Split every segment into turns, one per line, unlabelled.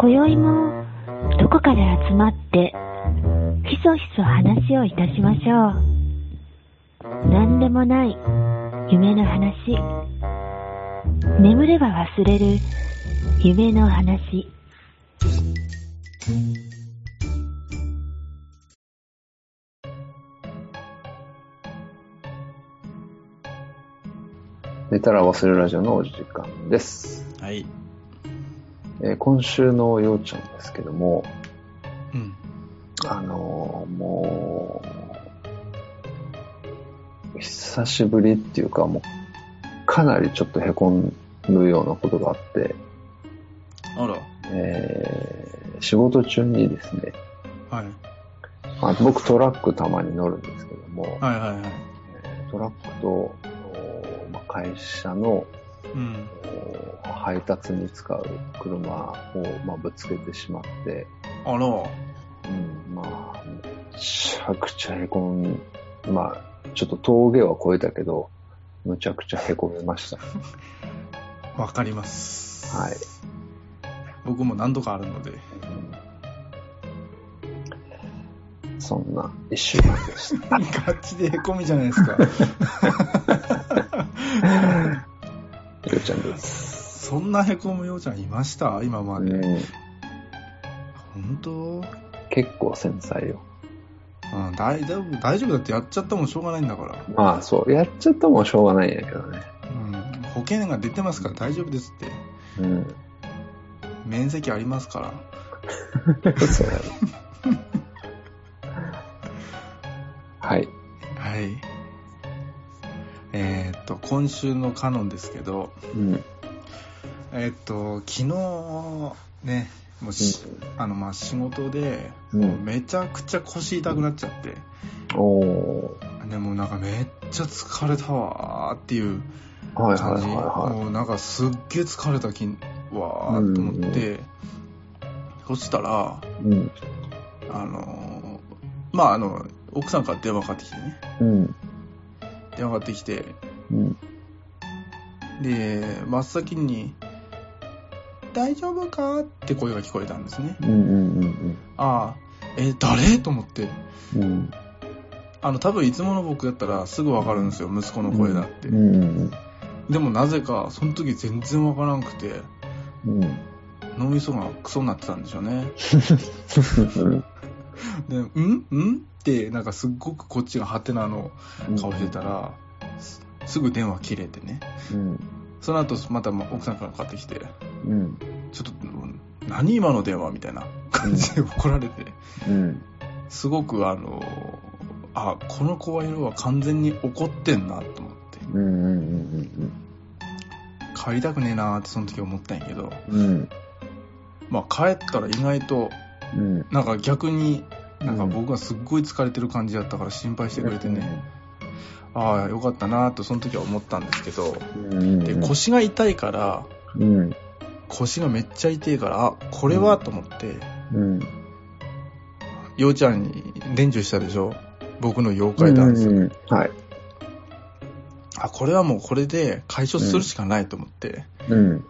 今宵もどこかで集まってひそひそ話をいたしましょう。何でもない夢の話。眠れば忘れる夢の話。
寝たら忘れるラジオのお時間です。
はい。
えー今週のようちゃんですけども、
うん。
あのーもう、久しぶりっていうかもう、かなりちょっと凹むようなことがあって、
あら。
えー仕事中にですね、
はい。
あ僕トラックたまに乗るんですけども、
はいはいはい。
えートラックと、おまあ、会社の
うん。
お配達に使う車を、まあ、ぶつけてしまって、
あら。
うん、まあ、めちゃくちゃへこん、まあ、ちょっと峠は越えたけど、むちゃくちゃへこみました。
わかります。
はい。
僕も何度かあるので。
うんそんな一週間でした。
ガチでへこみじゃないですか。
ようちゃんです。
そんなへこむようちゃんいました？今まで。
うん、
本当？
結構繊細よ。
うん、大丈夫、大丈夫だってやっちゃったもんしょうがないんだから。
まあそう、やっちゃったもんしょうがないんやけどね。
うん。保険が出てますから大丈夫ですって。
うん。
面積ありますから。
そうやろ。
今週のカノンですけど、
うん。
えーっと、昨日、ね、もうし、あの、まあ、仕事で、めちゃくちゃ腰痛くなっちゃって、
おー。
でもうなんかめっちゃ疲れたわーっていう
はいはい
感じ。
は
もうなんかすっげえ疲れたきわーと思って、そしたら。あのーまあ、あの、奥さんから電話かかってきてね。
うん。
電話かかってきて、
うん。
で、真っ先に、大丈夫かって声が聞こえたんですね。
うんうん
ああ、え、誰？と思って。
うんうん。うん。
あの、多分いつもの僕やったらすぐわかるんですよ、息子の声だって。
うんうん
でもなぜか、その時全然わからんくて、
うん。
脳みそがクソになってたんでしょうね。
うん？
で、んん？って、なんかすっごくこっちがハテナの顔してたら、すすぐ電話切れてね。
うん。
その後、また奥さんからかかってきて、
うん。
ちょっと、何今の電話みたいな感じで怒られて、
うん。
すごくあの、あ、この子は色は完全に怒ってんなと思って、
うんうんうん
帰りたくねえなーってその時思ったんやけど、
うん。うん。
まあ帰ったら意外と、
うん。
なんか逆に、なんか僕がすっごい疲れてる感じだったから心配してくれてね、ああ、よかったなーとその時は思ったんですけど、
うん。
で、腰が痛いから、
うん。
腰がめっちゃ痛いから、あ、これはと思って、
うん。
ようちゃんに伝授したでしょ？僕の妖怪ダンス。
うん。はい。
あ、これはもうこれで解消するしかないと思って、
うん。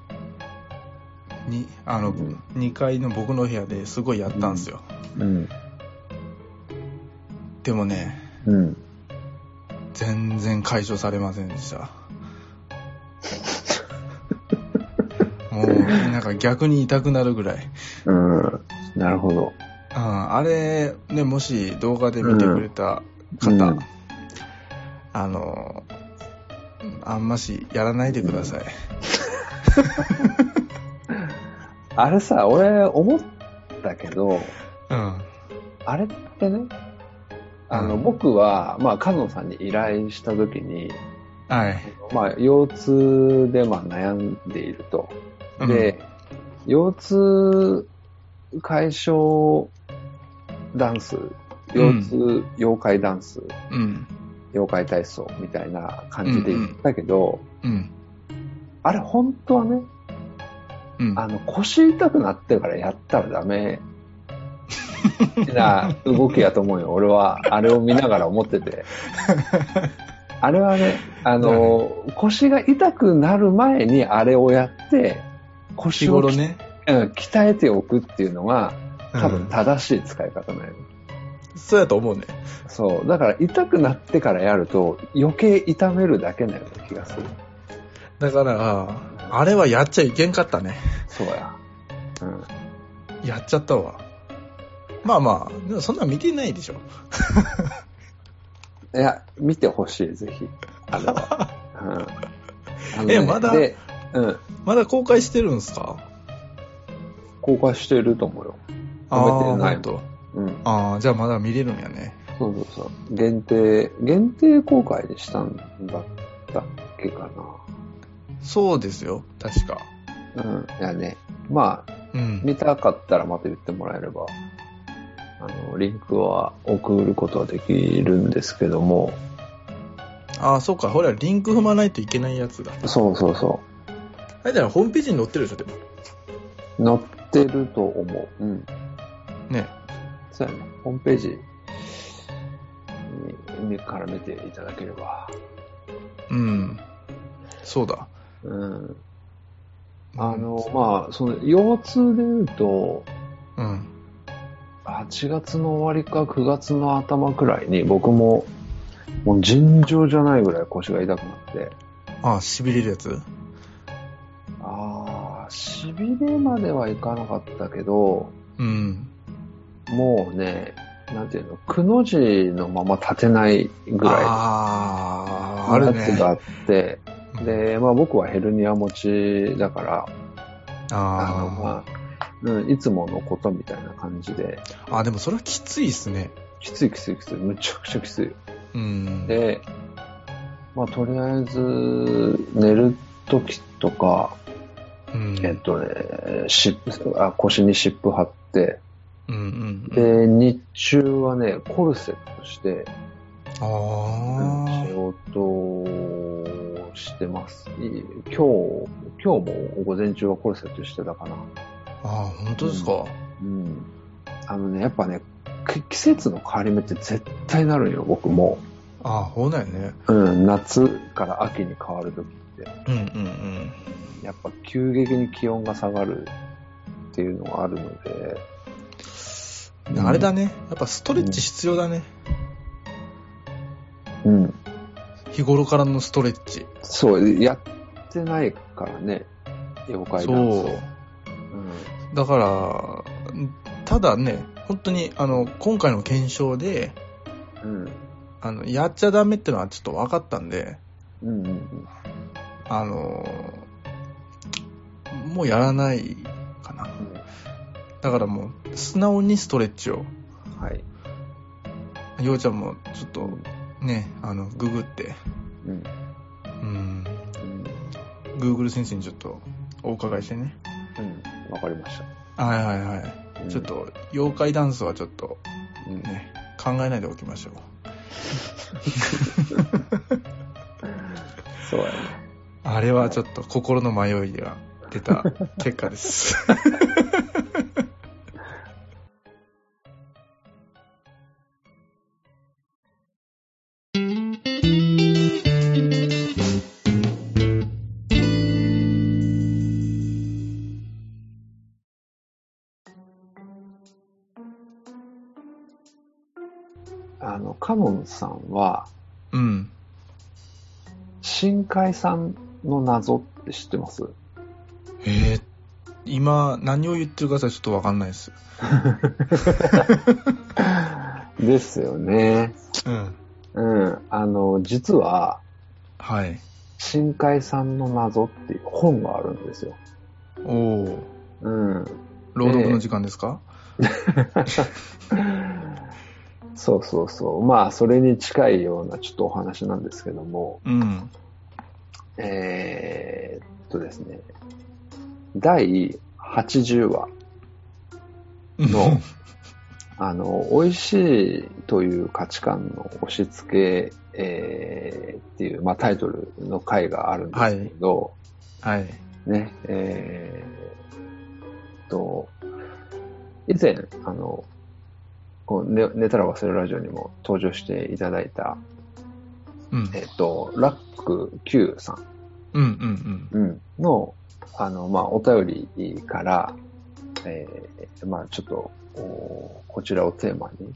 に、あの、
うん
2階の僕の部屋ですごいやったんですよ。
うん。
でもね、
うん。
全然解消されませんでした。もう、なんか逆に痛くなるぐらい。
うん。なるほど。
うん、あれ、ね、もし動画で見てくれた方、
うん
あの、あんましやらないでください。
あれさ、俺思ったけど、
うん。
あれってね、あの、
うん
僕は、まあ、カノンさんに依頼した時に、
はい。
まあ、腰痛で、まあ、悩んでいると。
うん
で、腰痛解消ダンス、腰痛、妖怪ダンス、
うん。
妖怪体操みたいな感じで言ったけど、
うん。
あれ本当はね、
うん。
あの腰痛くなってからやったらダメな動きやと思うよ。俺はあれを見ながら思ってて。あれはね、あの、腰が痛くなる前にあれをやって、
日
腰を
ね。
うん鍛えておくっていうのが、多分
うん
正しい使い方なんよ。
そうやと思うね。
そう。だから痛くなってからやると余計痛めるだけなような気がする。
だから、あれはやっちゃいけんかったね。
そうや。うん。
やっちゃったわ。まあまあ、でもそんなん見てないでしょ。
いや、見てほしい、ぜひ。あれは。うんあのね
えまだ
で、うん。
まだ公開してるんですか？
公開してると思うよ。
あ
止めてない
ほんと
うん。
ああ、じゃあまだ見れるんやね。
そうそうそう。限定、限定公開にしたんだったっけか
そうですよ、確か。
な。うん。いやね。まあ、
うん。
見たかったらまた言ってもらえれば、あの、リンクは送ることはできるんですけども、
ああ、そうか、ほら、リンク踏まないといけないやつだ。
そうそうそ
あれだよ、ホームページに載ってるでしょ、でも。
う。載ってると思う。うん。
ね。
そうやね。ホームページにから見ていただければ。
うん。そうだ。
うん。あの、まあ、その、腰痛で言うと、
うん。
8月の終わりか9月の頭くらいに僕も、もう尋常じゃないぐらい腰が痛くなって、
ああ、痺れるやつ？
ああ、痺れまではいかなかったけど、
うん。
もうね、なんていうの、くの字のまま立てないぐらい
ああ、ある
や
ね。
つがあって、で、まあ僕はヘルニア持ちだから、あの、
あ
まあ、うん、いつものことみたいな感じで、
あ。あ、でもそれはきついっすね。
きついきついきつい、むちゃくちゃきつい。
うん。
で、まあとりあえず、寝るときとか、
うん、
えっとね、湿布あ腰に湿布貼って、
うんうんうん。
で、日中はね、コルセットして、
ああ
仕。事をしてます。い今日、今日も午前中はコルセットしてたかな。
ああ、本当ですか？
うん。あのね、やっぱね、き季節の変わり目って絶対なるんよ、僕も。
ああ、そうだよね。
うん、夏から秋に変わるときって。
うんうん
やっぱ急激に気温が下がるっていうのがあるので。
うん。あれだね。やっぱストレッチ必要だね。
うん。
日頃からのストレッチ。
そう、やってないからね、妖怪ダンスを。
そう。だから、ただね、本当に、あの、今回の検証で、
うん。うん。
あの、やっちゃダメってのはちょっと分かったんで、
うんうんうん。
あの、もうやらないかな。だからもう、素直にストレッチを、
うんはい。
ようちゃんもちょっとね、あの、ググって、
うん。
うん、
うん。
Google 先生にちょっとお伺いしてね。
うん。わかりました。
はいはいはい。
うん
ちょっ。と、妖怪ダンスはちょっと
うん。
ね、考えないでおきましょう。
そうやね。
あれはちょっと心の迷いが出た結果です。
あの、カノンさんは、
うん。
深海さんの謎って知ってます？
えー、今何を言ってるかさちょっとわかんないです。
ですよね。
うん。
うん。あの、実は、
はい。
深海さんの謎っていう本があるんですよ。
おお。
うん。
朗読の時間ですか、
そうそうそう。まあ、それに近いようなちょっとお話なんですけども、
うん。
えーっとですね、第80話の、あの、美味しいという価値観の押し付け、えーっていう、まあ、タイトルの回があるんですけど、
はい。
ね、えーっと、以前、あの、こう寝寝たら忘れるラジオにも登場していただいた、
うん。
えーっと、ラック Q さん
うんうん
うんの、あの、まあ、お便りから、えーまあちょっと、おこちらをテーマに、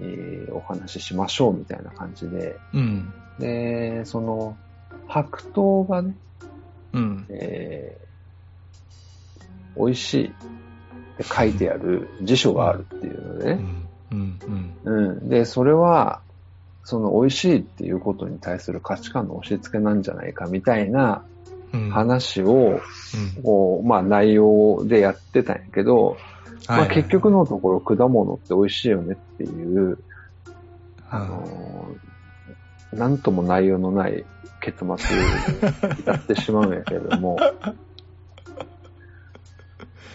えーお話ししましょうみたいな感じで、
うん。
で、その、白桃がね、
うん。
えー美味しいって書いてある辞書があるっていうのでね、
うん。うん。うん。
うん。で、それは、その美味しいっていうことに対する価値観の押し付けなんじゃないかみたいな
うん。
話を、こう、まあ内容でやってたんやけど、まあ結局のところ果物って美味しいよねっていう、あのーなんとも内容のない結末に至ってしまうんやけれども、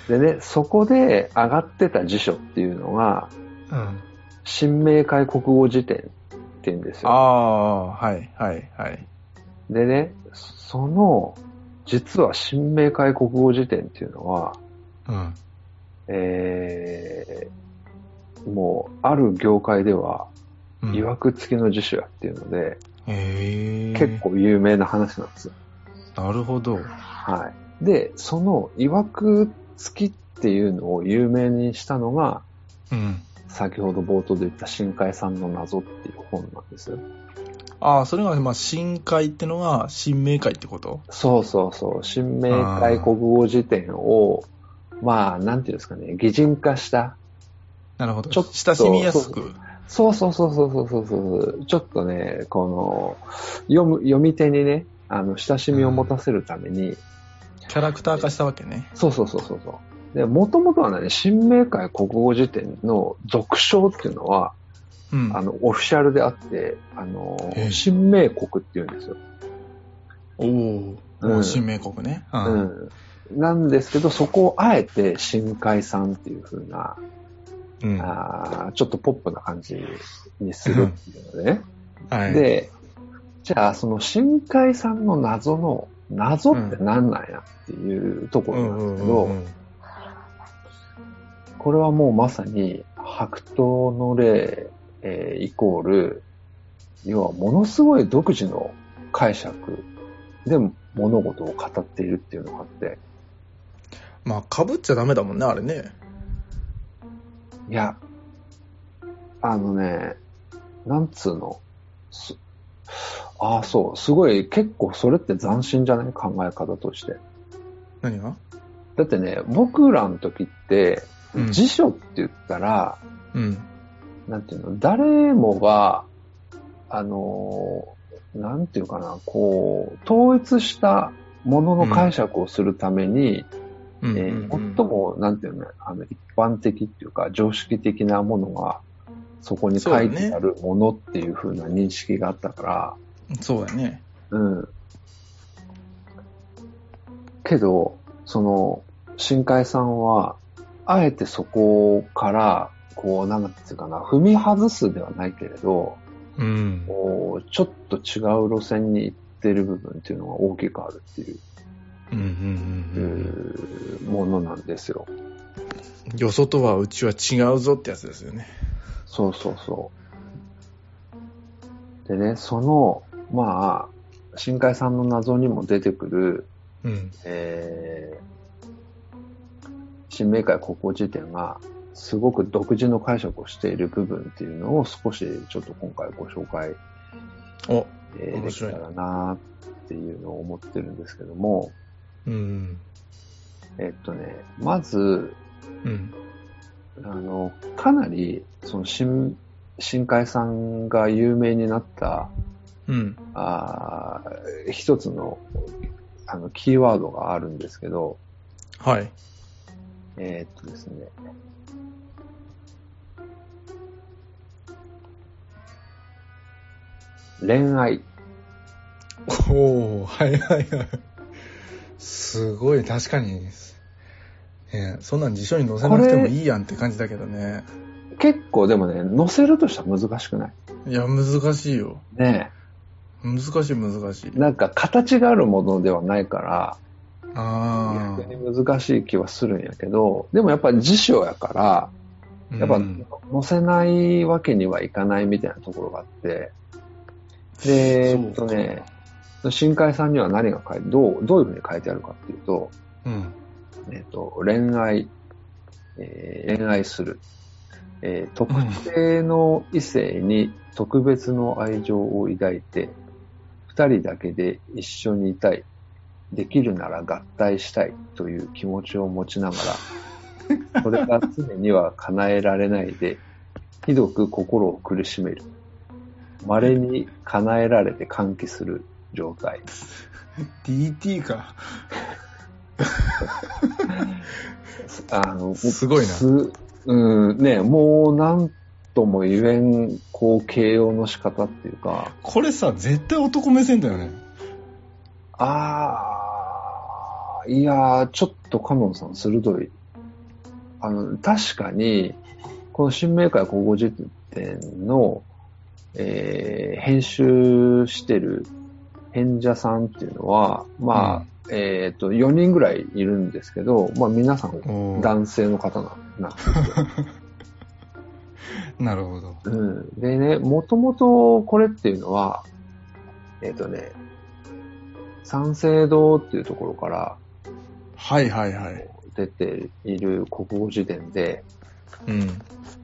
でね、そこで上がってた辞書っていうのが、
うん。
新明解国語辞典って言うんです
あ
よ。
あ、はい、はい、はい。
でね、その、実は新明解国語辞典っていうのは、
うん。
えー、もう、ある業界では、
うん
曰く付きの辞書やっていうので、
へえ。
結。構有名な話なんですよ。
なるほど。
はい。で、その曰く付きっていうのを有名にしたのが、
うん。
先ほど冒頭で言った深海さんの謎っていう本なんですよ。
ああ、それが、まあ、深海ってのが、新明海ってこと？
そうそうそう。新明解国語辞典を、まあ、なんていうんですかね、擬人化した。
なるほど。
ちょっと
親しみやすく。
そうそうそうそうそうそうそう。ちょっとね、この、読む、読み手にね、あの、親しみを持たせるために、
キャラクター化したわけね。
そうそうそうそうそう。で、もともとはね、新明解国語辞典の俗称っていうのは、
うん。
あの、オフィシャルであって、あの
ええ、
新明国っていうんですよ。
おー
うん
新明国ね。う。
うんん。なんですけど、そこをあえて深海さんっていう風な、
うん。
あーちょっとポップな感じにするっていうのでね。
はい。、
で、じゃあその深海さんの謎の、謎って何なんやっていうところなんですけど、これはもうまさに白桃の例、えーイコール、要はものすごい独自の解釈で物事を語っているっていうのがあって、
まあ、被っちゃダメだもんね、あれね。
いや、あのね、なんつうの、すああ、そう、すごい、結構それって斬新じゃない？考え方として。
何が？
だってね、僕らの時って、
うん。
辞書って言ったら、
うん。
なんていうの、誰もが、あのー、なんていうかな、こう、統一したものの解釈をするために、
うん。
えー最も、なんていうの、あの、一般的っていうか、常識的なものが、そこに書いてあるものっていう風な認識があったから、
そうだね。
うん。けど、その、深海さんは、あえてそこから、こう、なんていうかな、踏み外すではないけれど、
うん。
こうちょっと違う路線に行ってる部分っていうのが大きくあるっていう
うんうんうんうん。
うものなんですよ。
よそとはうちは違うぞってやつですよね。
そうそうそう。でね、その、まあ、深海さんの謎にも出てくる、
うん。
えー、新明解国語辞典が、すごく独自の解釈をしている部分っていうのを少しちょっと今回ご紹介、
お、
えーできたらなっていうのを思ってるんですけども、
うん。
えっとね、まず、
うん。
あの、かなり、その新、深海さんが有名になった、
うん。
あー一つの、あの、キーワードがあるんですけど、
はい。
えーっとですね。恋愛。
おー、はいはいはい。すごい、確かに。ね、そんなん辞書に載せなくてもいいやんって感じだけどね。
結構でもね、載せるとしたら難しくない？
いや、難しいよ。
ね
難しい難しい
え。。なんか形があるものではないから、
あ
逆に難しい気はするんやけど、でもやっぱり辞書やから、
あ。
やっぱ
うん
載せないわけにはいかないみたいなところがあって、で、えっとね、深海さんには何が書いて、どう、どういうふうに書いてあるかっていうと、
うん。
えっと、恋愛、えー恋愛する。えー特定の異性に特別の愛情を抱いて、二人だけで一緒にいたい。できるなら合体したいという気持ちを持ちながら、それが常には叶えられないで、ひどく心を苦しめる。稀に叶えられて歓喜する状態。
DT か。
あの、
すごいな
すうん、ね、もうなんとも言えん、こう、形容の仕方っていうか、
これさ、絶対男目線だよね。
あー、いやー、ちょっとカノンさん鋭い。あの、確かに、この新明解高校辞典の、えー編集してる編者さんっていうのは、まあ、えっ、と、4人ぐらいいるんですけど、まあ皆さん男性の方ななんですよ。
なるほど。
うん。でね、もともとこれっていうのは、えっ、とね、三省堂っていうところから
はいはいはい。
出ている国語辞典で、
うん。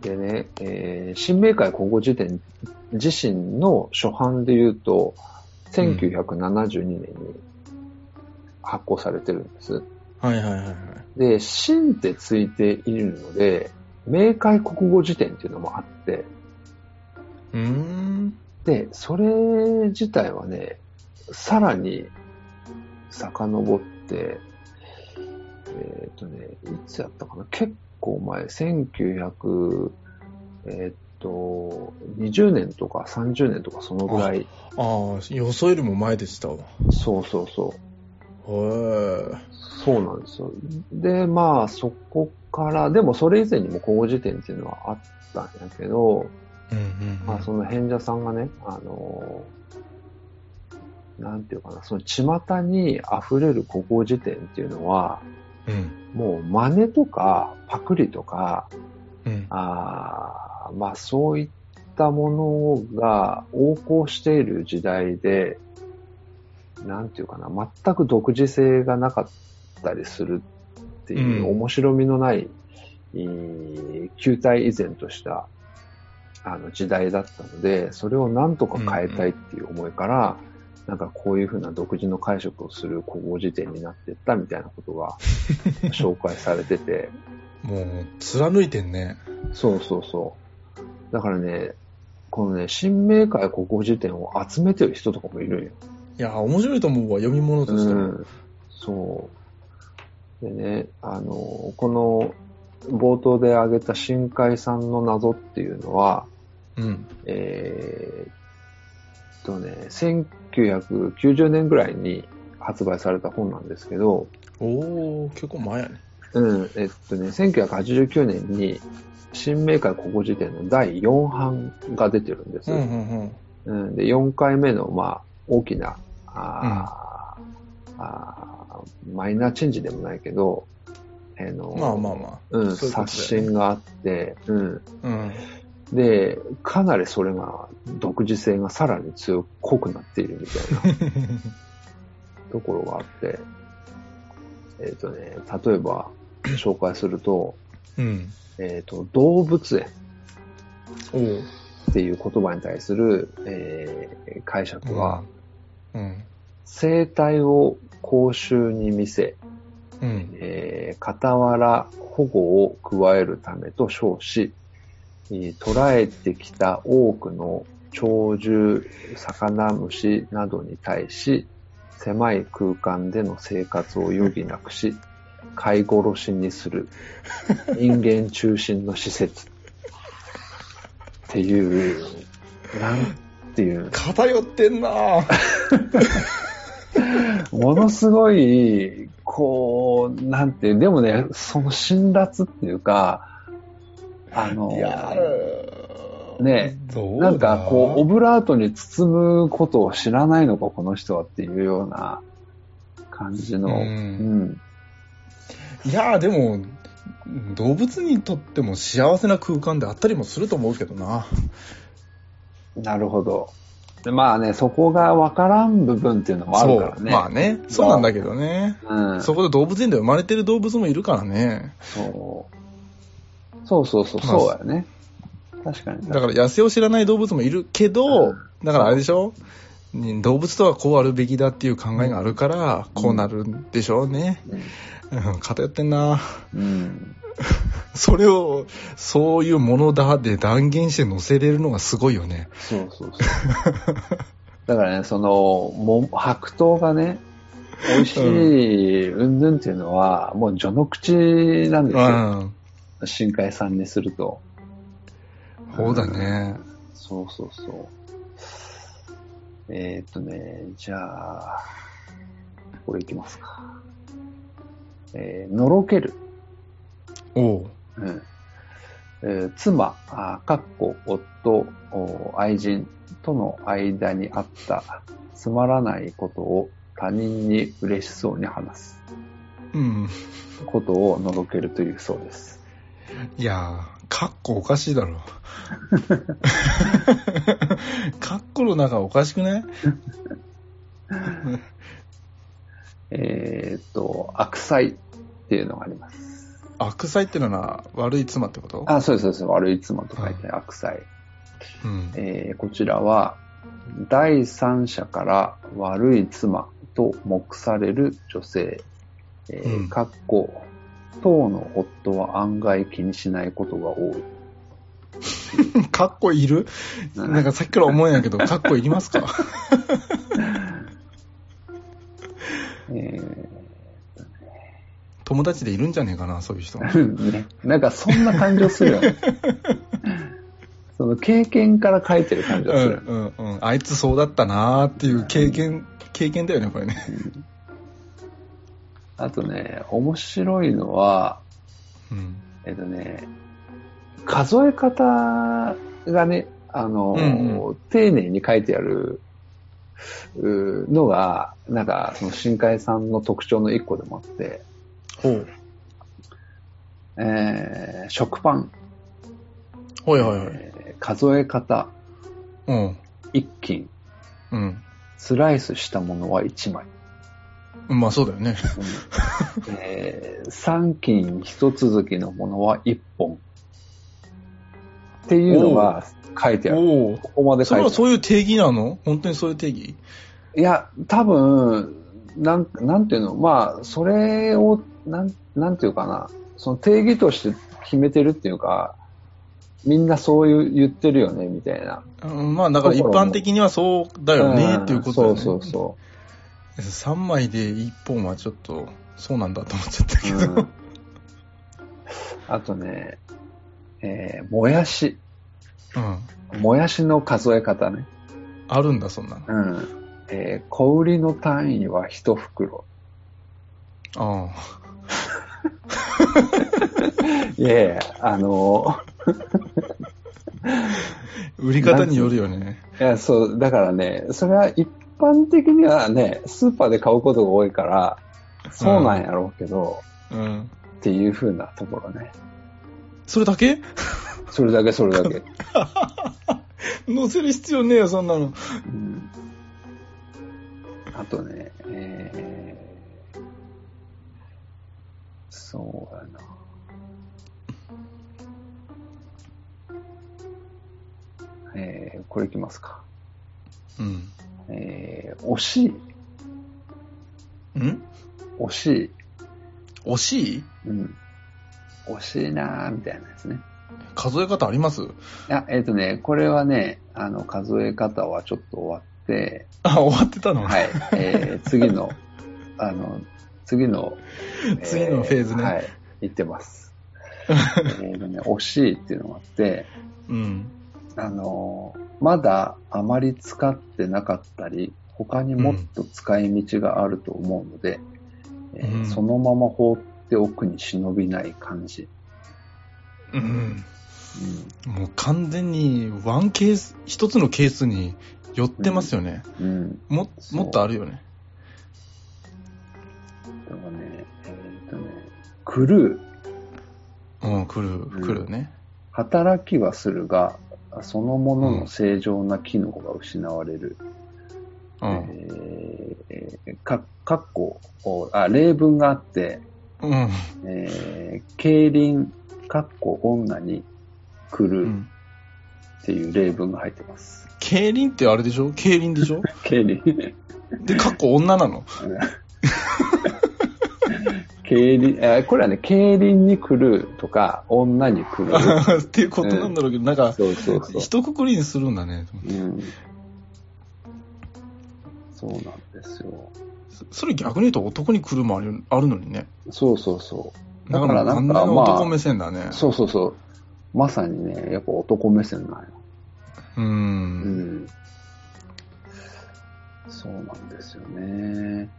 でね、えー新明解国語辞典自身の初版で言うと、1972年に発行されてるんです。
はいはいはいはい。
で、新ってついているので、明解国語辞典っていうのもあって、
うーん。
で、それ自体はね、さらに遡って、えっ、とね、いつやったかな結構前、1900、えっ、と、20年とか30年とかそのぐらい、
ああ、予想よりも前でしたわ。
そうそうそう。
へえ。
そうなんですよ。で、まあ、そこから、でもそれ以前にも古語辞典っていうのはあったんやけど、
うんうん、うん。
まあ、その編者さんがね、あのーなんていうかな、その巷に溢れる古語辞典っていうのは、
うん。
もう真似とかパクリとか、
うん。
あーまあそういったものが横行している時代で、なんていうかな、全く独自性がなかったりするっていう、
うん
面白みのない、えー球体依然としたあの時代だったので、それをなんとか変えたいっていう思いから、なんかこういうふうな独自の解釈をする古語辞典になっていったみたいなことが 紹介されてて、
もう、貫いてんね。
そうそうそう。だからね、このね、新明解国語辞典を集めてる人とかもいるんよ。
いや、面白いと思うわ、読み物としても。
うん。そう。でね、あの、この冒頭で挙げた深海さんの謎っていうのは、
うん。
えーっとね、1990年ぐらいに発売された本なんですけど、
おー、結構前やね。
うん、えっとね、1989年に新明解国語辞典の第4版が出てるんです。
うんうんうん。
うん、で、4回目の、まあ、大きな、あー、あーマイナーチェンジでもないけど、あの
まあまあまあ。
うん、刷新があって、うん。
うん。
で、かなりそれが、独自性がさらに強濃くなっているみたいな ところがあって、えっ、とね、例えば、紹介すると、
うん。
えっ、と、動物園。っていう言葉に対する、えー解釈は、
うん。
生態を公衆に見せ、
うん。
えー傍ら保護を加えるためと称し、えー捕らえてきた多くの鳥獣、魚虫などに対し、狭い空間での生活を余儀なくし、飼い殺しにする、人間中心の施設っていう、なんていう、
偏ってんな。ぁ。
ものすごい、こう、なんていう、でもね、その辛辣っていうか、あの、ねなんかこう、オブラートに包むことを知らないのか、この人はっていうような感じの、
う
うんん。
いやーでも、動物にとっても幸せな空間であったりもすると思うけどな。
なるほど。でまあね、そこがわからん部分っていうのもあるからね。
そう。まあね。そうなんだけどね。
うん。
そこで動物園で生まれてる動物もいるからね。
そう。そうそうそう、そうやね。確かに。
だから野生を知らない動物もいるけど、
うん
だからあれでしょ？に動物とはこうあるべきだっていう考えがあるから、こうなるんでしょうね。うん、偏ってんな。
うん。うん。
それを、そういうものだで断言して載せれるのがすごいよね。
そうそうそう。だからね、その、も白桃がね、美味しい、うんぬんっていうのは、もう序の口なんです
う
よ。
ん。
深海さんにすると。
そうだね。
そうそうそう。えー、っとね、じゃあ、これいきますか。えーのろける。
おう。
うんえー妻、あかっこ夫、お愛人との間にあったつまらないことを他人に嬉しそうに話す
うん。
ことをのろけるというそうです。
いやー、カッコおかしいだろ。カッコの中おかしくない？
えーっと、悪妻っていうのがあります。
悪妻ってのは悪い妻ってこと？
あ、そうです、そうです。悪い妻と書いて悪妻。
うん。
えーこちらは、第三者から悪い妻と目される女性、えー
うん
かっこ、当の夫は案外気にしないことが多い。
カッコいる？なんかさっきから思うんやけど、カッコいりますか？
え
友達でいるんじゃねえかな、そういう人。
ー ね、なんかそんな感情するよね。その経験から書いてる感じ
う
がする。
んうんうん。あいつそうだったなーっていう経験、経験だよね、これね。
あとね、面白いのは、
うん。
えっとね、数え方がね、あの、
うん
丁寧に書いてあるうのが、なんか、その深海さんの特徴の一個でもあって、
ほう。
えー食パン、
ほいほいほい。
えー数え方、
うん。
一斤、
うん。
スライスしたものは一枚。
まあそうだよね。
うんえー三斤一続きのものは一本。っていうのが書いてある。
おお。
ここまで
それは
書いてある。
そういう定義なの？本当にそういう定義？
いや、多分、なん、なんていうの、まあ、それを、なん、なんていうかな、その定義として決めてるっていうか、みんなそういう言ってるよね、みたいな。
うん、まあだから一般的にはそうだよねっていうことだよね。
そうそうそ
3枚で1本はちょっと、そうなんだと思っちゃったけ
う。
ど。
うん、あとね、えー、もやし。
うん。
もやしの数え方ね。
あるんだ、そんなの。
うん。えー、小売りの単位は一袋。
あ
いやいや、あの
あ。売り方によるよね。
いや、そう、だからね、それは一般的にはね、スーパーで買うことが多いから、そうなんやろうけど、
うん。
っていう風なところね。
それだけ？
それだけそれだけ。
載せる必要ねえよ、そんなの。
うんあとね、えそうやな。えー、これいきますか。
うん。
えー、惜しい、
ん？
惜しい、
惜し？い
うん。惜しいなーみたいなやつね。
数え方あります？
いや、えっ、とね、これはね、あの、数え方はちょっと終わって、
あ、終わってたの？
はい、えー、次の、あの、次の、
次のフェーズね
はい、行ってます。えっとね、惜しいっていうのがあって、
うん。
あの、まだあまり使ってなかったり、他にもっと使い道があると思うので、えー
うん
そのまま放っておくに忍びない感じ。
うん。もう完全にワンケース、一つのケースに寄ってますよね。
うん。うん。
も、もっとあるよね。
だからね、えっ、とね、狂う。
うん、来る、来るね。
働きはするが、そのものの正常な機能が失われる。
うん。
えーか、かっこ、あ、例文があって、
うん。
えー競輪、かっこ女に来る
うん。
っていう例文が入ってます。
競輪ってあれでしょ？競輪でしょ？
競輪。
で、かっこ女なの？
競輪、えこれはね、競輪に来るとか、女に来る。
っていうことなんだろうけど、なんか、
そうそうそう。
一括りにするんだね。
うん。そうなんですよ。
そそれ逆に言うと男に来るもあるあるのにね。
そうそうそう。
だからなんで
まあ
男目線だね。
そうそうそう。まさにね、やっぱ男目線なんよ。
う。
うんん。そうなんですよね。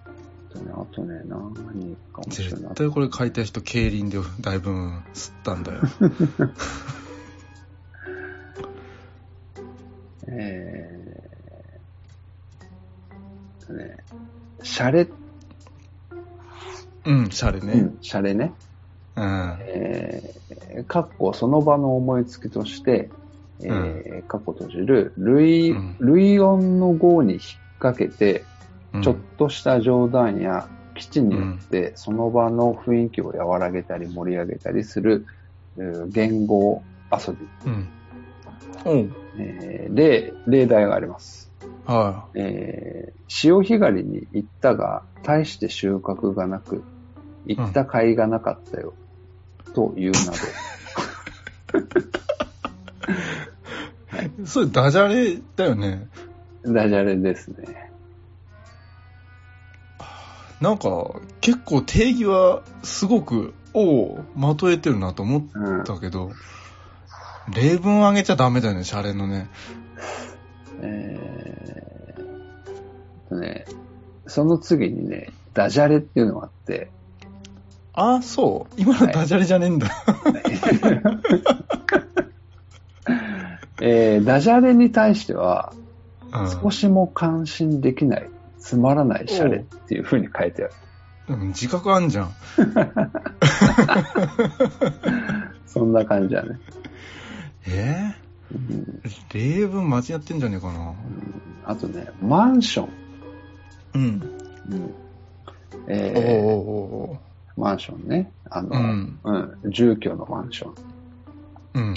あとね、あとね、何かもしれない
絶。対これ書いた人、競輪でだいぶ吸ったんだよ。
えーとね、シャレ、
うん、シャレね。
うん、シャレね。
うん。
えー、かっこその場の思いつきとして、えー、かっこ閉じる、類、
うん
類音の語に引っ掛けて、
うん
ちょっとした冗談や基地によって、その場の雰囲気を和らげたり盛り上げたりする、えー言語遊び。
うん。おう。
えー例、例題があります。
は
えー潮干狩りに行ったが、大して収穫がなく、行った甲斐がなかったよ、というなど。
い。それダジャレだよね。
ダジャレですね。
なんか、結構定義はすごく、おう、まとえてるなと思っ
うん。
たけど、例文あげちゃダメだよね、シャレのね。
えーとね、その次にね、ダジャレっていうのがあって、
あ、そう。今のダジャレじゃねえんだ。
えーダジャレに対しては、
うん
少しも感心できない、つまらないシャレっていう風に書いてある。
うん自覚あんじゃん。
そんな感じだね。
え
うん
ー、例文間違ってんじゃねえかな。
あとね、マンション。
うん。
うんえ
おうおうおう
ーマンションね。あの、
うん
うん住居のマンション。
うん。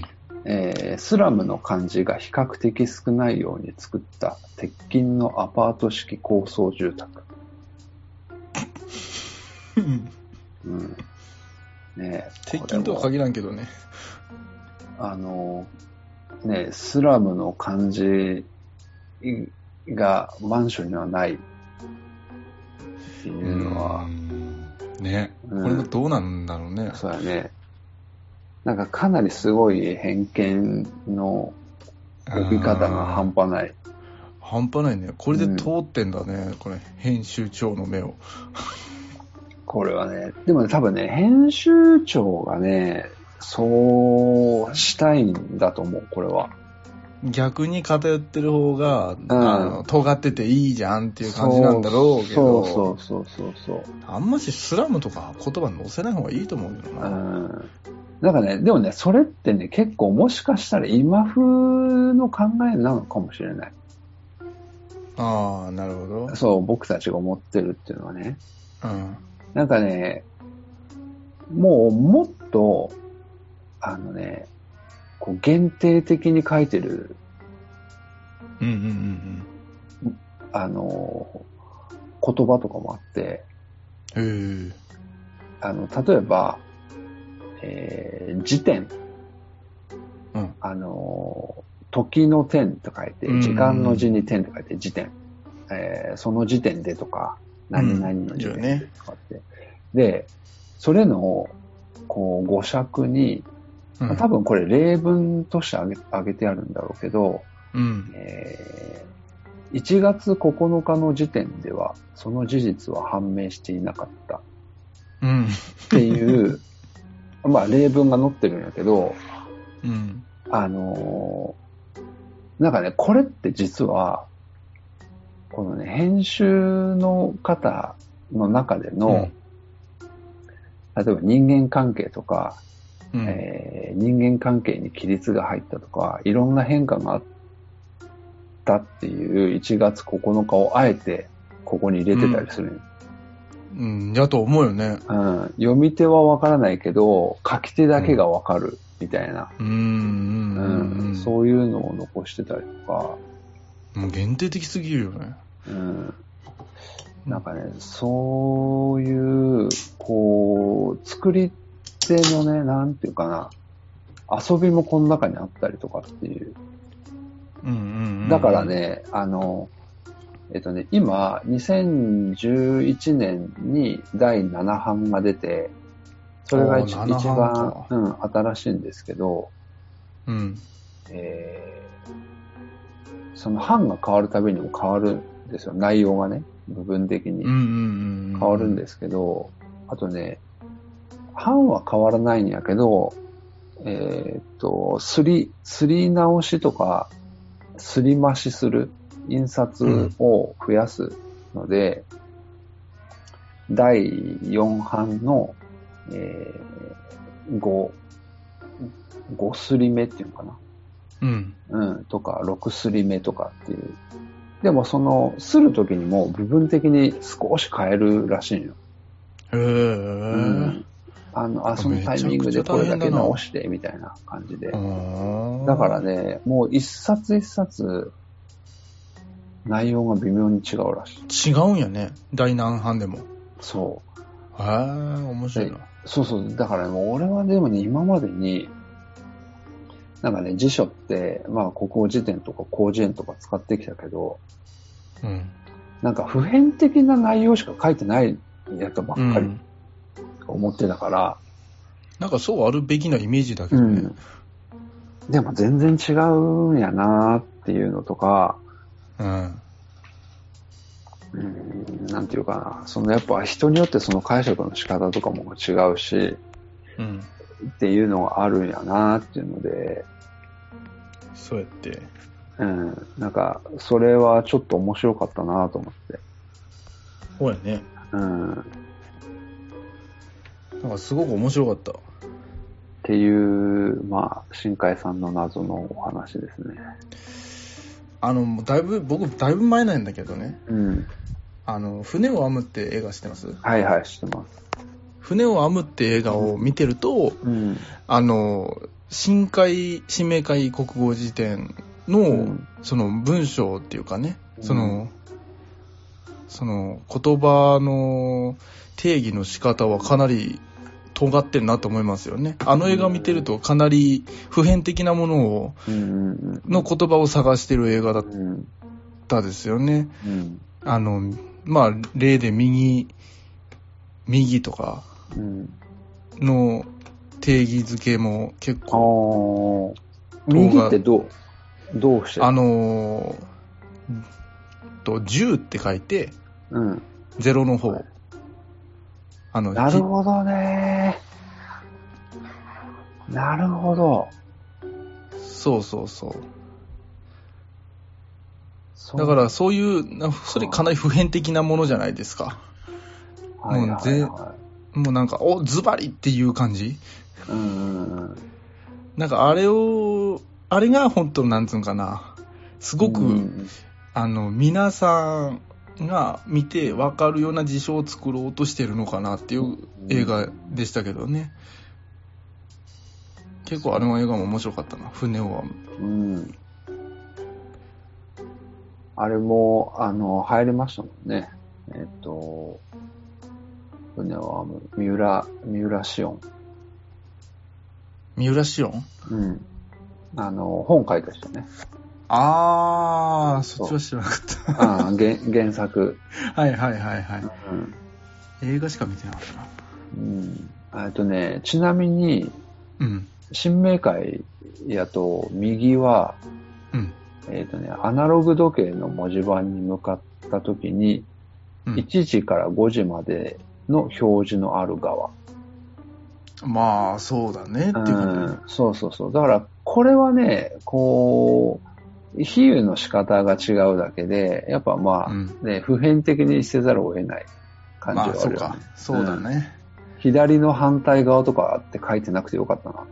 えースラムの漢字が比較的少ないように作った鉄筋のアパート式高層住宅。
うん
うん。ねえ
鉄筋とは限らんけどね。
あの、ねえスラムの漢字がマンションにはないっていうのは、
うんね。
うん
これがどうなんだろうね。
そうやね。なんかかなりすごい偏見の置き方が半端ない。
半端ないね。これで通ってんだね。これ、編集長の目を。
これはね、でもね、多分ね、編集長がね、そうしたいんだと思う、これは。
逆に偏ってる方が、
ん
あの、尖ってていいじゃんっていう感じなんだろうけど、
そうそうそうそう
あんましスラムとか言葉載せない方がいいと思うけど
そう。う
な。
ん。なんかね、でもね、それってね、結構もしかしたら今風の考えなのかもしれない。
ああ、なるほど。
そう、僕たちが思ってるっていうのはね。
うん。
なんかね、もうもっと、あのね、こう限定的に書いてる、
うんうんうん
あの、言葉とかもあって、
うん。へえ。
あの、例えば、えー、時点、
うん。
あの、時の点と書いて
うん、
時間の字に点と書いて時点、えーその時点でとか、何々の時点でとかって。で、それの、こう、語尺に、
うん
まあ多分これ例文としてあげあげてあるんだろうけど、
うん。
えー1月9日の時点では、その事実は判明していなかった
うん。
っていう、まあ例文が載ってるんやけど、
うん。
あのーなんかね、これって実は、このね、編集の方の中での、例えば人間関係とか、
うん。
えー人間関係に規律が入ったとか、いろんな変化があったっていう1月9日をあえてここに入れてたりする、
うん、やと思うよね。
うん、読み手はわからないけど、書き手だけがわかるみたいな、
うん、うん、
う
うんん。
そういうのを残してたりとか、
もう限定的すぎるよね。
うん、なんかね、そういう、こう、作り手のね、なんていうかな、遊びもこの中にあったりとかっていう。
うん、うん、うん。
だから。ね、あの、えっとね、今、2011年に第7版が出て、それが一
おー7
一
版
番
か、
うん、新しいんですけど、
うん。
えーその版が変わるたびにも変わるんですよ。内容がね、部分的に。変わるんですけど、あとね、版は変わらないんやけど、えーっと、すり、すり直しとか、すり増しする、印刷を増やすので、第4版の、えー、5、5すり目っていうのかな。
うん。
うん、とか、6すり目とかっていう。でもその、するときにも部分的に少し変えるらしいのよ。
へえ。
うん。あの、あ、そのタイミングでこれだけ直して、みたいな感じで。だからね、もう一冊一冊、内容が微妙に違うらしい。
違うんやね。大難版でも。
そう。
へえ、面白いな。
そうそう。だからね、もう俺はでもね、今までに、なんかね、辞書って、まあ、国語辞典とか広辞苑とか使ってきたけど、
うん。
なんか普遍的な内容しか書いてないやつばっかり
うん。
思ってたから、
なんかそうあるべきなイメージだけ
う
どね
ん。。でも全然違うんやなっていうのとか、
うん。
うん、なんていうかな、そのやっぱ人によってその解釈の仕方とかも違うし、
うん。
っていうのがあるんやなっていうので、
そうやって。
うん、なんか、それはちょっと面白かったなと思って。
そうやね。
うん、っ
なんかすごく面白かった。
ていう、まあ、新海さんの謎のお話ですね。
あの、だいぶ、僕、だいぶ前なんだけどね。
うん。
あの、船を編むって映画知ってます？
はいはい、知ってます。
船を編むって映画を見てると、
うん。
あの、新海、新明会国語辞典の、
うん
その文章っていうかね、
うん
その、その言葉の定義の仕方はかなり尖ってるなと思いますよね。あの映画見てるとかなり普遍的なものを、の言葉を探してる映画だっ。たですよね。
うん。
あの、まあ、例で右、右とか
うん。
の定義づけも結
あ
構
あ。右ってどうどうして？
あのーと、10って書いて、
うん。
0の方。あの、
なるほどね。なるほど。
ひそうそうそう。だから、そういう、なそれかなり普遍的なものじゃないですか。
はいはい
もうぜ
は
もうなんか、お、ズバリっていう感じ
うん。
なんかあれを、あれが本当なんつうんかな。すごく、
うん
あの、皆さんが見て分かるような事象を作ろうとしてるのかなっていう映画でしたけどね。結構あれの映画も面白かったな。船を編む。
うん。あれも、あの、入りましたもんね。えっと、船は三浦、三浦紫音。
三浦紫音？
うん。あの、本書いた人ね。
あー、そっちは知らなかった。
ああ、原原作。
はいはいはいはい。
うん。
映画しか見てなかったな。
うん。えっとね、ちなみに、
うん。
新明会やと、右は、
うん。
えっ、とね、アナログ時計の文字盤に向かった時に、
うん、
1時から5時までの表示のある側。
まあ、そうだね。っていうことね
うん。そうそうそう。だから、これはね、こう、比喩の仕方が違うだけで、やっぱまあ、
うん
ね、普遍的にせざるを得ない感じ
まあ、
はあるよね。
そうか。そうだね。
左の反対側とかって書いてなくてよかったな。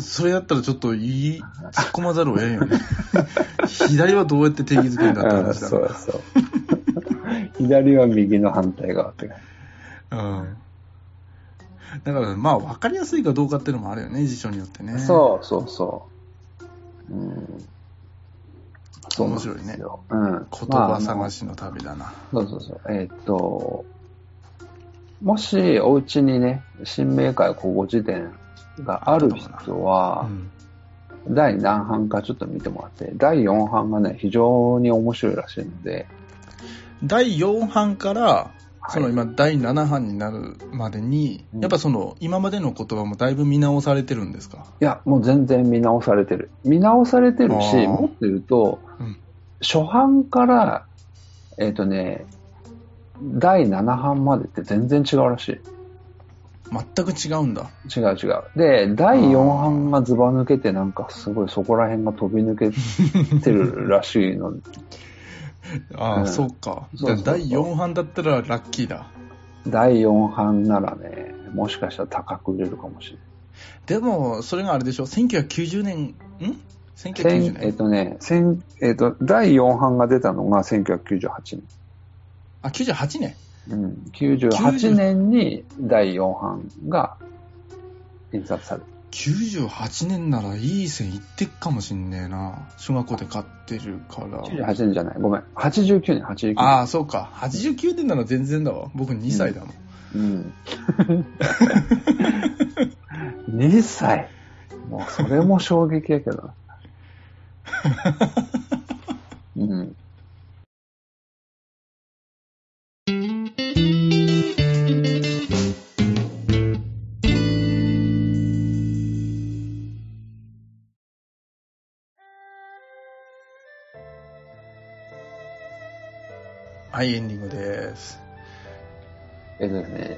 それやったらちょっといい、突っ込まざるを得んよね。左はどうやって定義づけるんだって
うん
話だ
そうそう。左は右の反対側って。
うん。だから、まあ、わかりやすいかどうかっていうのもあるよね、辞書によってね。
そうそうそう。うん。そう
面白いね。
うん。
言葉探しの旅だな。
そうそうそう。えーっと、もしお家にね、新明解古語辞典がある人
う
は、
ん。
第何版かちょっと見てもらって、第4版がね、非常に面白いらしいので、
第4版から、
はい
その今第7版になるまでに、
うん
やっぱその今までの言葉もだいぶ見直されてるんですか？
いや、もう全然見直されてる。見直されてるし、もっと言うと、
うん
初版から、えーっ、とね、第7版までって全然違うらしい。
全く違うんだ。
違う違う。で、第4版がズバ抜けてなんかすごいそこら辺が飛び抜けてるらしいの。
ああ、
うん
そうか。
そうそうそう
じゃあ第4版だったらラッキーだ。
第4版ならね、もしかしたら高く売れるかもしれない。
でも、それがあれでしょ ?1990 年、ん ?1990
千えっ、
年、
とね、千えっ、と、第4版が出たのが1998年。
あ、98年？
うん、98年に第4版が印刷される。
98年ならいい線いってっかもしんねえな。小学校で買ってるから。
98年じゃない？ごめん。89年、89年。
ああ、そうか。89年なら全然だわ。僕2歳だもん。
うん。2歳。もうそれも衝撃やけどな。うん。
はい、エンディングです。
えっとですね、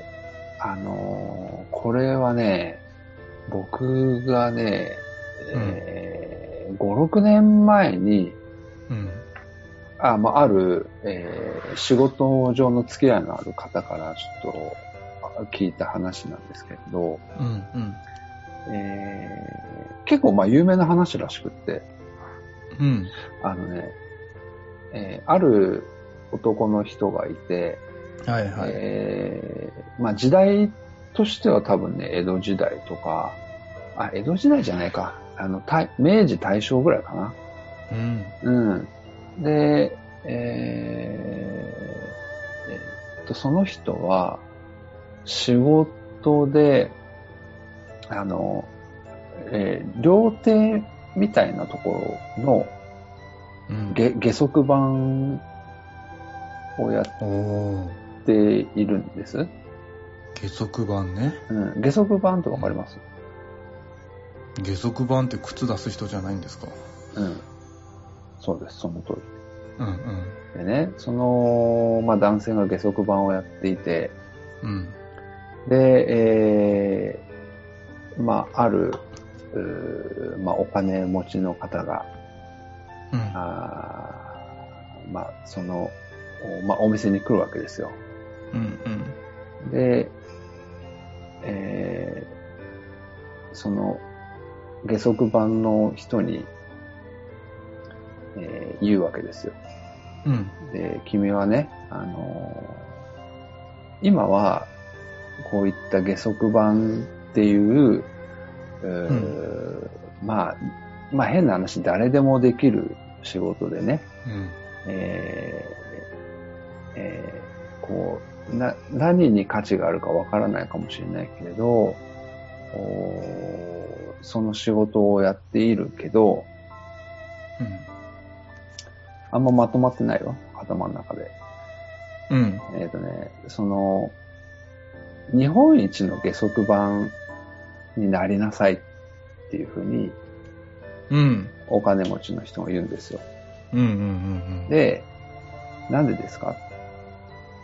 あのーこれはね、僕がね、えー5、6年前に、
うん。
あ、まあ、ある、えー仕事上の付き合いのある方からちょっとあ聞いた話なんですけれど、
うん、うん。
えー結構まあ有名な話らしくって、
うん。
あのね、えーある男の人がいて、
はいはい。
えーまあ時代としては多分ね、江戸時代とか、あ、江戸時代じゃないか。あの、大明治大正ぐらいかな。
うん。
うん。で、えーえーっと、その人は、仕事で、あの、えー料亭みたいなところの
うん。
下下足版をやっ。ているんです。
下足版ね。
うん。下足版ってわかります？
下足版って靴出す人じゃないんですか？
うん。そうです、その通
うんうん。
り。でね、その、まあ男性が下足版をやっていて、
うん。
で、えー、まあ、ある、まあ、お金持ちの方が、
うん。
あーまあ、その、おまあ、お店に来るわけですよ。
うんうん。
で、えー、その、下足版の人に、えー言うわけですよ。
うん。
で、君はね、あのー今は、こういった下足版っていう、うーまあ、まあ変な話、誰でもできる仕事でね、
うん。
えーえーこう、な、何に価値があるかわからないかもしれないけれど、その仕事をやっているけど、あんままとまってないわ、頭の中で。
うん。
えっ、とね、その、日本一の下足版になりなさいっていうふうに、
うん。
お金持ちの人が言うんですよ。
うんうんうん
で、なんでですか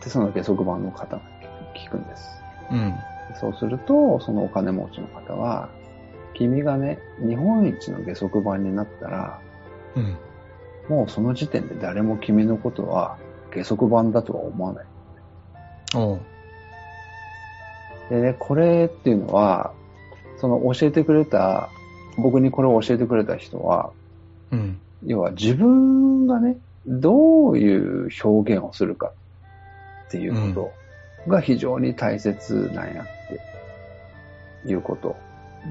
ってその下足版の方が聞くんです。
うん。うん。
そうすると、そのお金持ちの方は、君がね、日本一の下足版になったら、
うん。
もうその時点で誰も君のことは下足版だとは思わない。
おう。
でね、これっていうのは、その教えてくれた、僕にこれを教えてくれた人は、
うん。
要は自分がね、どういう表現をするかっていうことが非常に大切なんやっていうこと。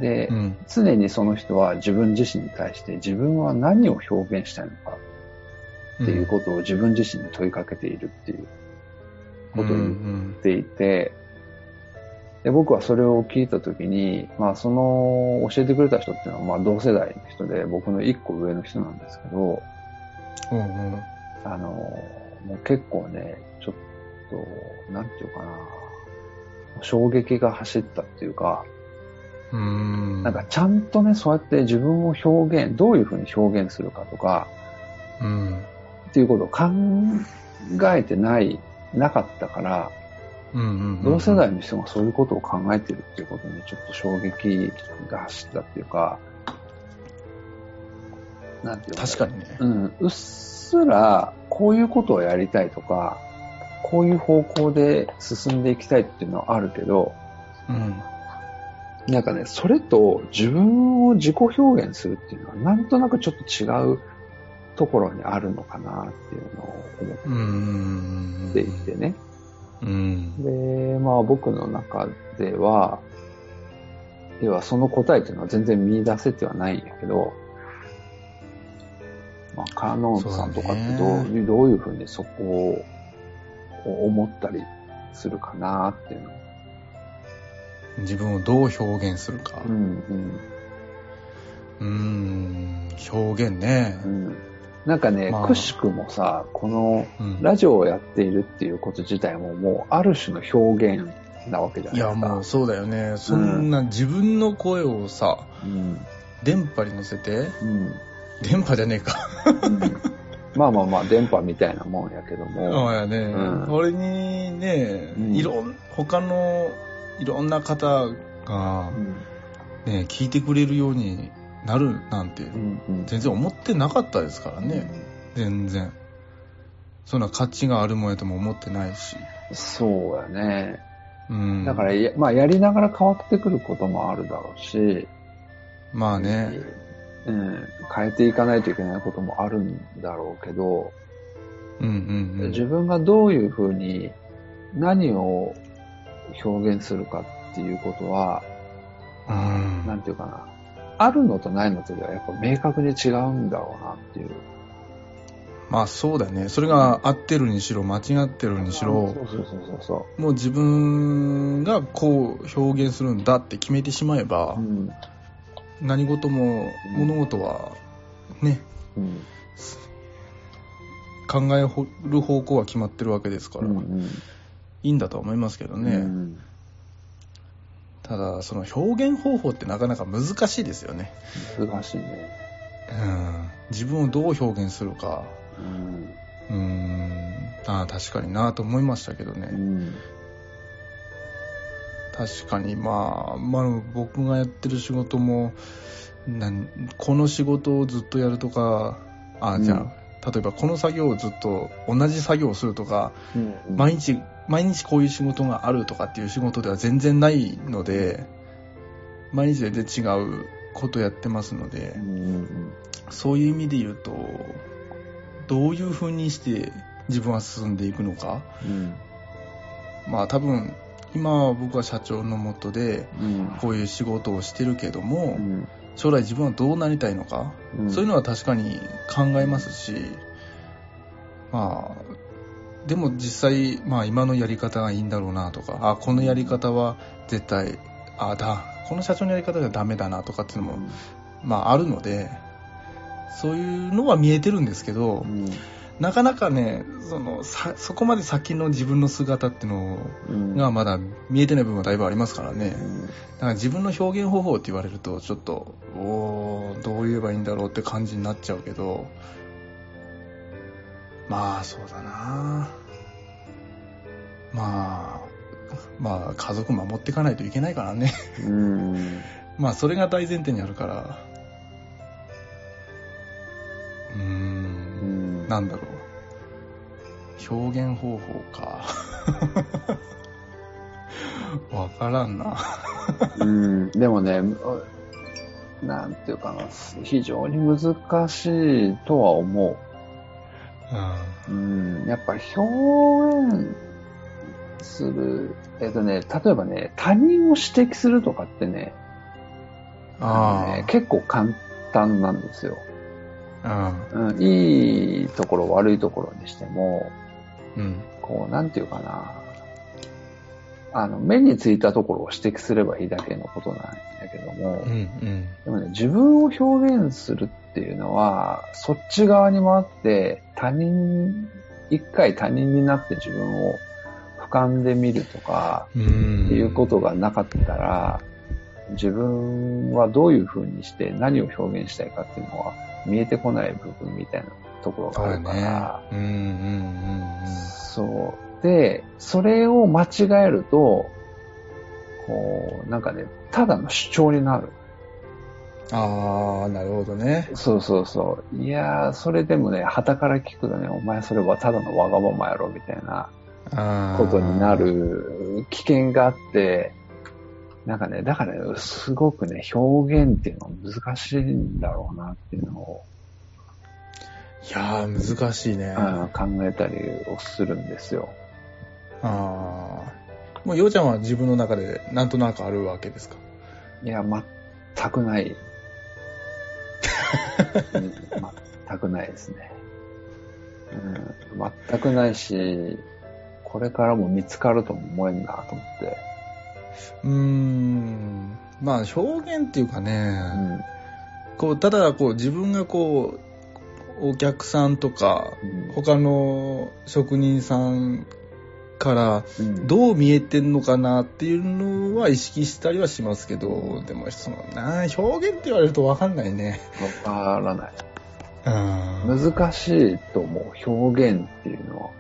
で、
うん。
常にその人は自分自身に対して自分は何を表現したいのかっていうことを自分自身に問いかけているっていうことを言
うん
っていて、で僕はそれを聞いたときに、まあその教えてくれた人っていうのはまあ同世代の人で僕の一個上の人なんですけど、
うん。うんうん。
あの、もう結構ね、と、なんていうかな、衝撃が走ったっていうか、
うん。
なんかちゃんとね、そうやって自分を表現、どういうふうに表現するかとか、
うん。
っていうことを考えてない、なかったから、
うん。うん。うん。
同世代の人がそういうことを考えてるっていうことにちょっと衝撃が走ったっていうか、なんていう
確かにね。
うん、うっすらこういうことをやりたいとか、こういう方向で進んでいきたいっていうのはあるけど、
うん。
なんかね、それと自分を自己表現するっていうのはなんとなくちょっと違うところにあるのかなっていうのを思
うん。
っていてね。
うん。
で、まあ僕の中では、要はその答えっていうのは全然見出せてはないんやけど、まあカーノーンさんとかってどう
そうだ
いう、どういうふうにそこを思ったりするかなっていうの。
自分をどう表現するか。
うん
うん。表現ね
う。ん。うん。なんかね、
まあ
くしくもさ、この
うん。
ラジオをやっているっていうこと自体ももうある種の表現なわけじゃない
い
ですか。
やもうそうだよね。そんな自分の声をさ、
うん。
電波に乗せて、
うん。
電波じゃねえか。
うんまあまあまあ、電波みたいなもんやけど
そう
も。
やね。
うん
これにね、
うん
いろん、他のいろんな方が
うん
ね、聞いてくれるようになるなんて、全然思ってなかったですからね。全然。そんな価値があるもんやとも思ってないし。
そうやね。
うん。
だからや、まあ、やりながら変わってくることもあるだろうし、
まあね。
うん、変えていかないといけないこともあるんだろうけど、
うんうんうん。
自分がどういうふうに何を表現するかっていうことは、
うん
なんていうかな、あるのとないのとではやっぱ明確に違うんだろうなっていう。
まあそうだね。それが合ってるにしろ、間違ってるにしろ、もう自分がこう表現するんだって決めてしまえば
う。う、ん。
何事も物事はね、
うん。
考える方向は決まってるわけですから、
うんうん。
いいんだとは思いますけどね。
うん
ただ、その表現方法ってなかなか難しいですよね。
難しいね。
うん。自分をどう表現するか。
うん。
うん。ああ、確かになと思いましたけどね。
うん。
確かに、まあ、まあ、僕がやってる仕事も、この仕事をずっとやるとか、あ、じゃあ、例えばこの作業をずっと同じ作業をするとか、
うん
毎日、毎日こういう仕事があるとかっていう仕事では全然ないので、毎日全然違うことやってますので
う、んうん。
そういう意味で言うと、どういう風にして自分は進んでいくのか。
うん。
まあ多分、今は僕は社長のもとで、
うん。
こういう仕事をしてるけども、
うん。
将来自分はどうなりたいのか、
うん。
そういうのは確かに考えますし、まあ、でも実際、まあ今のやり方がいいんだろうなとか、あ、このやり方は絶対、あ、だ、この社長のやり方ではダメだなとかっていうのも、まああるので、そういうのは見えてるんですけど
う、ん
なかなかね、その、さそこまで先の自分の姿っていうの
うん。
がまだ見えてない部分がだいぶありますからね。
うん。
だから自分の表現方法って言われると、ちょっと、おー、どう言えばいいんだろうって感じになっちゃうけど、まあ、そうだな。まあ、まあ、家族守っていかないといけないからね。
うん。
まあ、それが大前提にあるから、う
ん。
なんだろう。表現方法か。わからんな。
うんでもね、なんていうかな、非常に難しいとは思
うん
う。うん、やっぱ表現すする、えっ、とね、例えばね、他人を指摘するとかってね、
あ
ね結構簡単なんですよ。
あ。
うん、いいところ、悪いところにしても、
うん。
こう、なんていうかな。あの、目についたところを指摘すればいいだけのことなんだけども、
うん。うん。
でもね、自分を表現するっていうのは、そっち側に回って、他人、一回他人になって自分を俯瞰で見るとか、
うん。
っていうことがなかったら、自分はどういう風にして何を表現したいかっていうのは見えてこない部分みたいなところがあるから、
ね。うん。うん。
そう。で、それを間違えると、こう、なんかね、ただの主張になる。
ああ、なるほどね。
そうそうそう。いやー、それでもね、旗から聞くとね、お前それはただのわがままやろ、みたいな。ことにな。る危険があって、なんかね、だからね、すごくね、表現っていうのは難しいんだろうなっていうのを、
いやー、難しいね。
うん考えたりをするんですよ。
ああ。もう、ようちゃんは自分の中でなんとなくあるわけですか？
いや、全くない。うん全くないですね、うん。全くないし、これからも見つかるとも思えんなと思って。
うーん。まあ、表現っていうか
う
ね、
ん
こう、ただ、こう、自分がこう、お客さんとか、
うん
他の職人さんから
うん
どう見えてんのかなっていうのは意識したりはしますけど、でもそのな表現って言われるとわかんないね。
わからない。
うん
難しいと思う、表現っていうのは。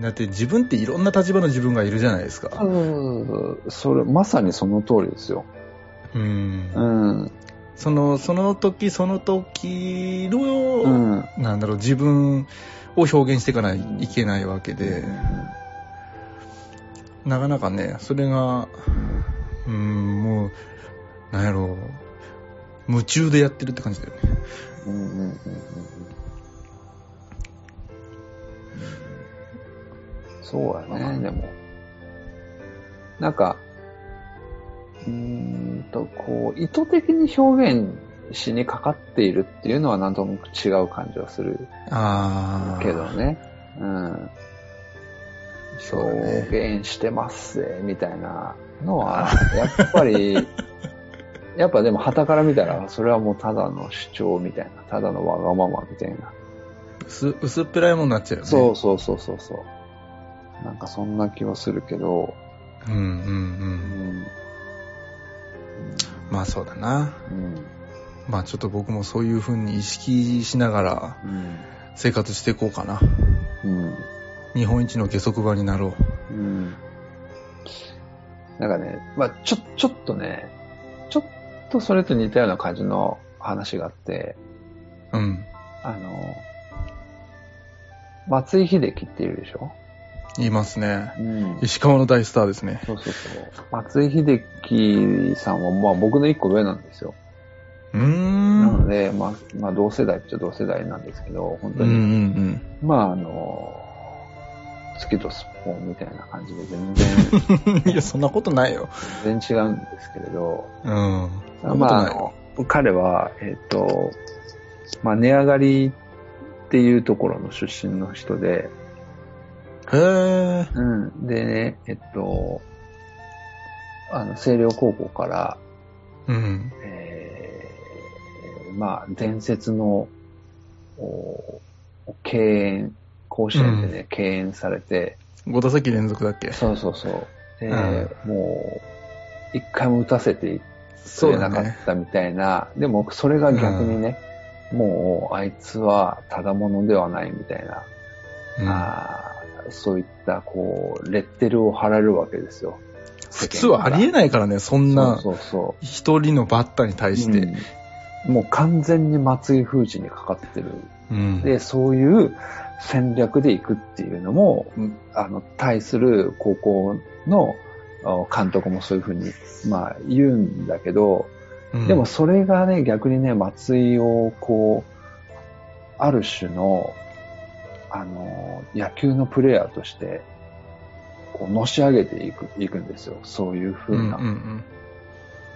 だって自分っていろんな立場の自分がいるじゃないですか。
うん、それ、まさにその通りですよ。
うん
うん。
その、その時その時の、
うん。
なんだろう、自分を表現していかないといけないわけで、なかなかね、それが、うん、もう、なんやろう、夢中でやってるって感じだよね。
うん。うん。うん。うん。そうやね、でも。なん。か、うーんと、こう、意図的に表現しにかかっているっていうのはなんとなく違う感じはする
ああ。
けど。ね。うん。
そうだね
表現してますぜ、みたいなのは、やっぱり、やっぱでも旗から見たら、それはもうただの主張みたいな、ただのわがままみたいな。
薄薄っぺらいものになっちゃうよね。
そうそうそうそうそう。なんかそんな気はするけど、
う。うんうんう。
うんん。
まあそうだな。
うん。
まあちょっと僕もそういう風に意識しながら
うん。
生活していこうかな。
うん。
日本一の下足場になろう。
うん。なんかね、まあちょ、ちょっとね、ちょっとそれと似たような感じの話があって、
うん。
あの、松井秀喜っているでしょ？
言いますね。
うん。
石川の大スターですね。
そうそうそう。松井秀喜さんはまあ僕の一個上なんですよ。
うー。
なんので、まあ、まあ同世代っちゃ同世代なんですけど、本当
うんう
に、
ん
まああの、月とスッポンみたいな感じで全然、
うん。いや、そんなことないよ。
全然違うんですけれど、
うん。そん
まああ彼は、えっ、と、まあ値上がりっていうところの出身の人で、
へえ。
うん。でね、えっと、あの、星稜高校から、
うん。
えーまあ、伝説の、お敬遠、甲子園でね、敬遠されて、
5打席連続だっけ？
そうそうそう。で、
う
もう、一回も打たせてく
そう
なかっ
ね。
たみたいな、でもそれが逆にね、もう、あいつはただものではないみたいな、
うん
あーそういった、こう、レッテルを貼られるわけですよ。
普通はありえないからね、そんな
そうそうそう。
一人のバッターに対して。
うんもう完全に松井封じにかかってる。
うん。
で、そういう戦略で行くっていうのも、うんあの、対する高校のあ監督もそういうふうに、まあ言うんだけど、
うん
でも、それがね、逆にね、松井をこう、ある種の、あの、野球のプレイヤーとして、こう、のし上げていく、いくんですよ。そういう風な。
うんうん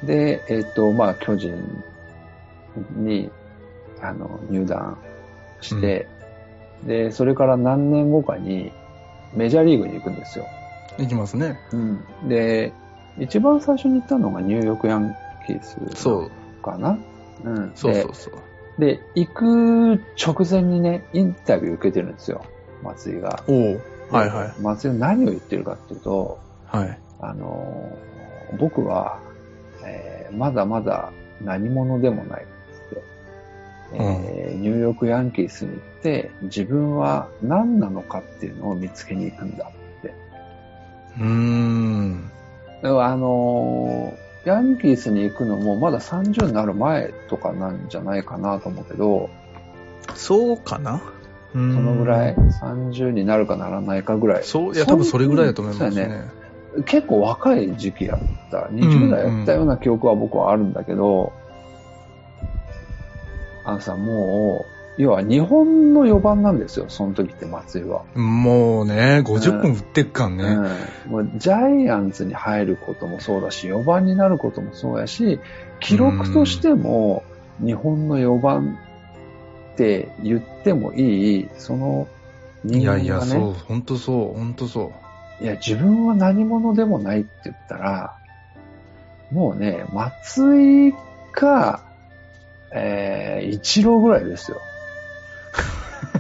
で、えっ、と、まあ、巨人に、あの、入団して、で、それから何年後かに、メジャーリーグに行くんですよ。
うん。いきますね。
で、一番最初に行ったのがニューヨークヤンキース
そう。
かな。うん。
そうそうそう。
でで、行く直前にね、インタビュー受けてるんですよ。松井が。
はいはい。
で松井は何を言ってるかっていうと、
はい。
あのー僕は、えーまだまだ何者でもないっつって、えーニューヨークヤンキースに行って、自分は何なのかっていうのを見つけに行くんだって。
うーん。
あのーヤンキースに行くのもまだ30になる前とかなんじゃないかなと思うけど、
そうかな？そ
そのぐらい、30になるかならないかぐらい。
そう、いや、多分それぐらいだと思います
そうや
ね。
結構若い時期やった。20代やったような記憶は僕はあるんだけど、あのさ、もう、要は日本の4番なんですよ、その時って松井は。
もうね、50分振ってっかんね。
うん、もうジャイアンツに入ることもそうだし、4番になることもそうやし、記録としても日本の4番って言ってもいい、その人
い
間がね、
やいや、そう、ほんとそう、ほんとそう。
いや、自分は何者でもないって言ったら、もうね、松井か、えー、一郎ぐらいですよ。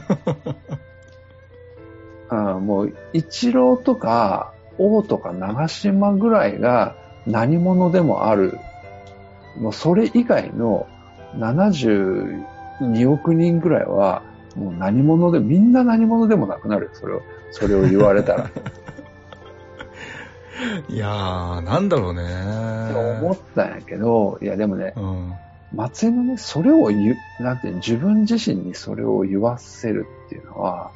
うん、もう、一郎とか、王とか長島ぐらいが何者でもある。もうそれ以外の72億人ぐらいは、もう何者で、みんな何者でもなくなるよ、それを、それを言われたら。
いやー、なんだろうね。
って思ったんやけど、いやでもね、
うん。
松井のね、それを言う、なんていうの自分自身にそれを言わせるっていうのは、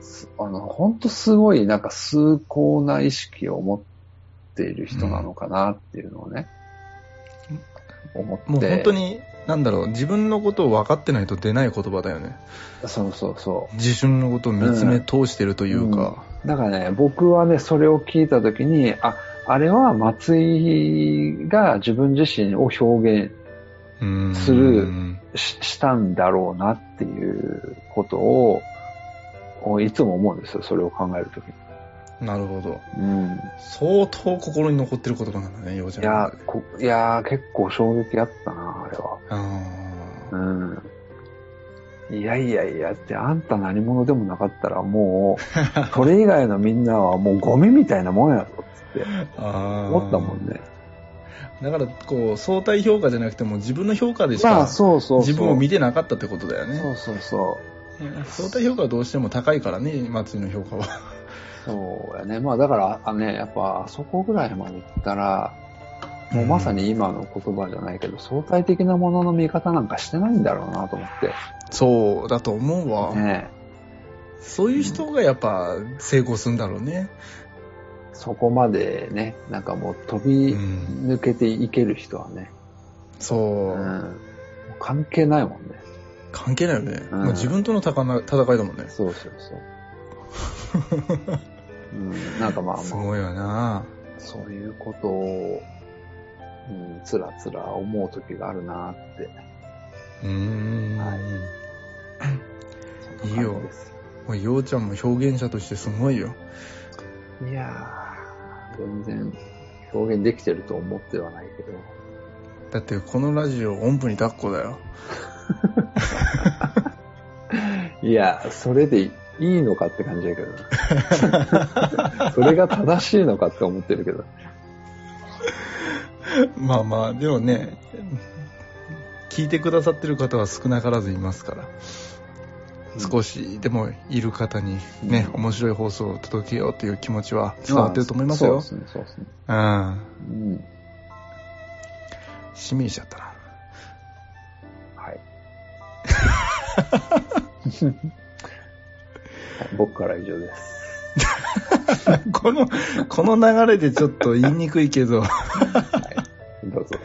すあの、本当すごいなんか崇高な意識を持っている人なのかなっていうのをね、思って。
もう本当に、なんだろう、自分のことを分かってないと出ない言葉だよね。
そうそうそう。
自身のことを見つめ通してるというか。
だからね、僕はね、それを聞いたときに、あ、あれは松井が自分自身を表現
うん。
するししたんだろうなっていうことを、をいつも思うんですよ、それを考えるときに。
なるほど。
うん。
相当心に残ってる言葉なんだね、ようちゃんの
いやいや結構衝撃あったな、あれは。
あ
うん。いやいやいやって、あんた何者でもなかったらもう、それ以外のみんなはもうゴミみたいなもんやろ、つって。思ったもんね。
だから、こう、相対評価じゃなくても自分の評価でし
まあ、
か。自分を見てなかったってことだよね。
そうそうそ
相対評価はどうしても高いからね、松井の評価は。
う。そうやね。まあだから、あね、やっぱあそこぐらいまで行ったら、もうまさに今の言葉じゃないけど、相対的なものの見方なんかしてないんだろうなと思って。
そうだと思うわ。
ね
そういう人がやっぱ成功するんだろうね。
そこまでね、なんかもう飛び抜けていける人はね、
そう。
うん関係ないもんね。
関係ないよね。
うん
もう自分との戦いだもんね。
そうそうそう。うん、なんかまあまあ、
すごいよな
そういうことを、うん、つらつら思う時があるなって。
うーん。
はい
いいよもう、ようちゃんも表現者としてすごいよ。
いやー、全然表現できてると思ってはないけど。
だってこのラジオ音符に抱っこだよ。
いや、それでいいのかって感じだけどな。それが正しいのかって思ってるけど。
まあまあ、でもね、聞いてくださってる方は少なからずいますから。少しでもいる方にね、
うん
面白い放送を届けようという気持ちは伝わってると思いますよ。
そうですね、そうですね。
うん。
うん。
しみりしちゃったな。
はい。は い僕からは以上です。
この、この流れでちょっと言いにくいけど、
はい。どうぞ。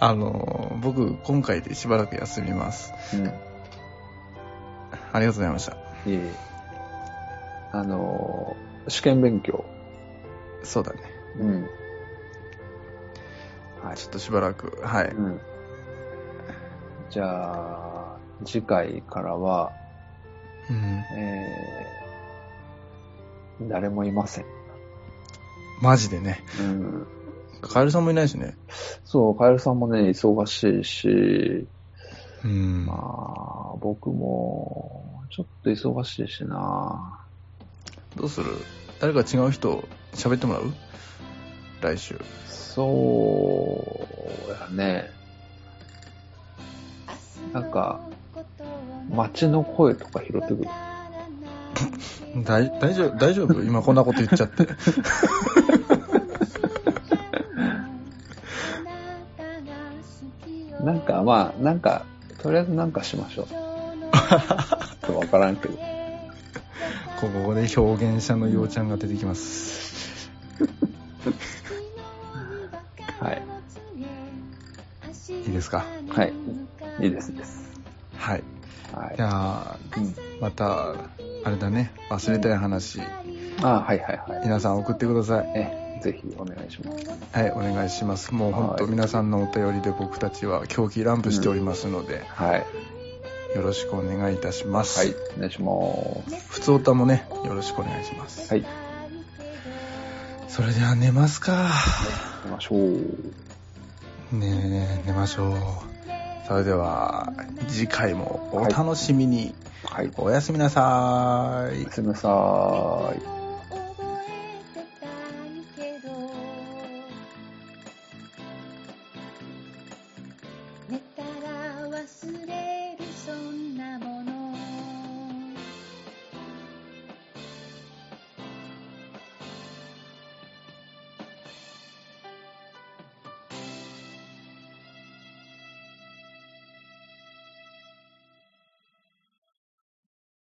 あの、僕、今回でしばらく休みます。
うん。
ありがとうございました。
いえあのー試験勉強。
そうだね。
うん。はい。
ちょっとしばらく、はい。
うん。じゃあ、次回からは、
うん。
えー、誰もいません。
マジでね。
うん。
カエルさんもいないしね。
そう、カエルさんもね、忙しいし、
うん。
まあ、僕も、ちょっと忙しいしな
どうする？誰か違う人喋ってもらう？来週。
そうやね。なんか、街の声とか拾ってくる。
大大丈夫？大丈夫？今こんなこと言っちゃって。
か、まあ、なんか、とりあえずなんかしましょう。ちょっとわからんけど。
ここで表現者のようちゃんが出てきます。
はい。
いいですか？
はい。いいですです。
はい。
はい
じ。ゃあ、
うん
また、あれだね、忘れたい話、
あはいはいはい。
皆さん送ってください。
え、ぜひお願いします。
はい、お願いします。もう本当
はい
皆さんのお便りで僕たちは狂気乱舞しておりますので、
はい。
よろしくお願いいたします。
はい。お願いします。
普通歌もね、よろしくお願いします。
はい。
それでは寝ますか。
行きましょう。
ねえ、寝ましょう。それでは、次回もお楽しみに。
はい。
おやすみなさーい
おや。すみなさーい。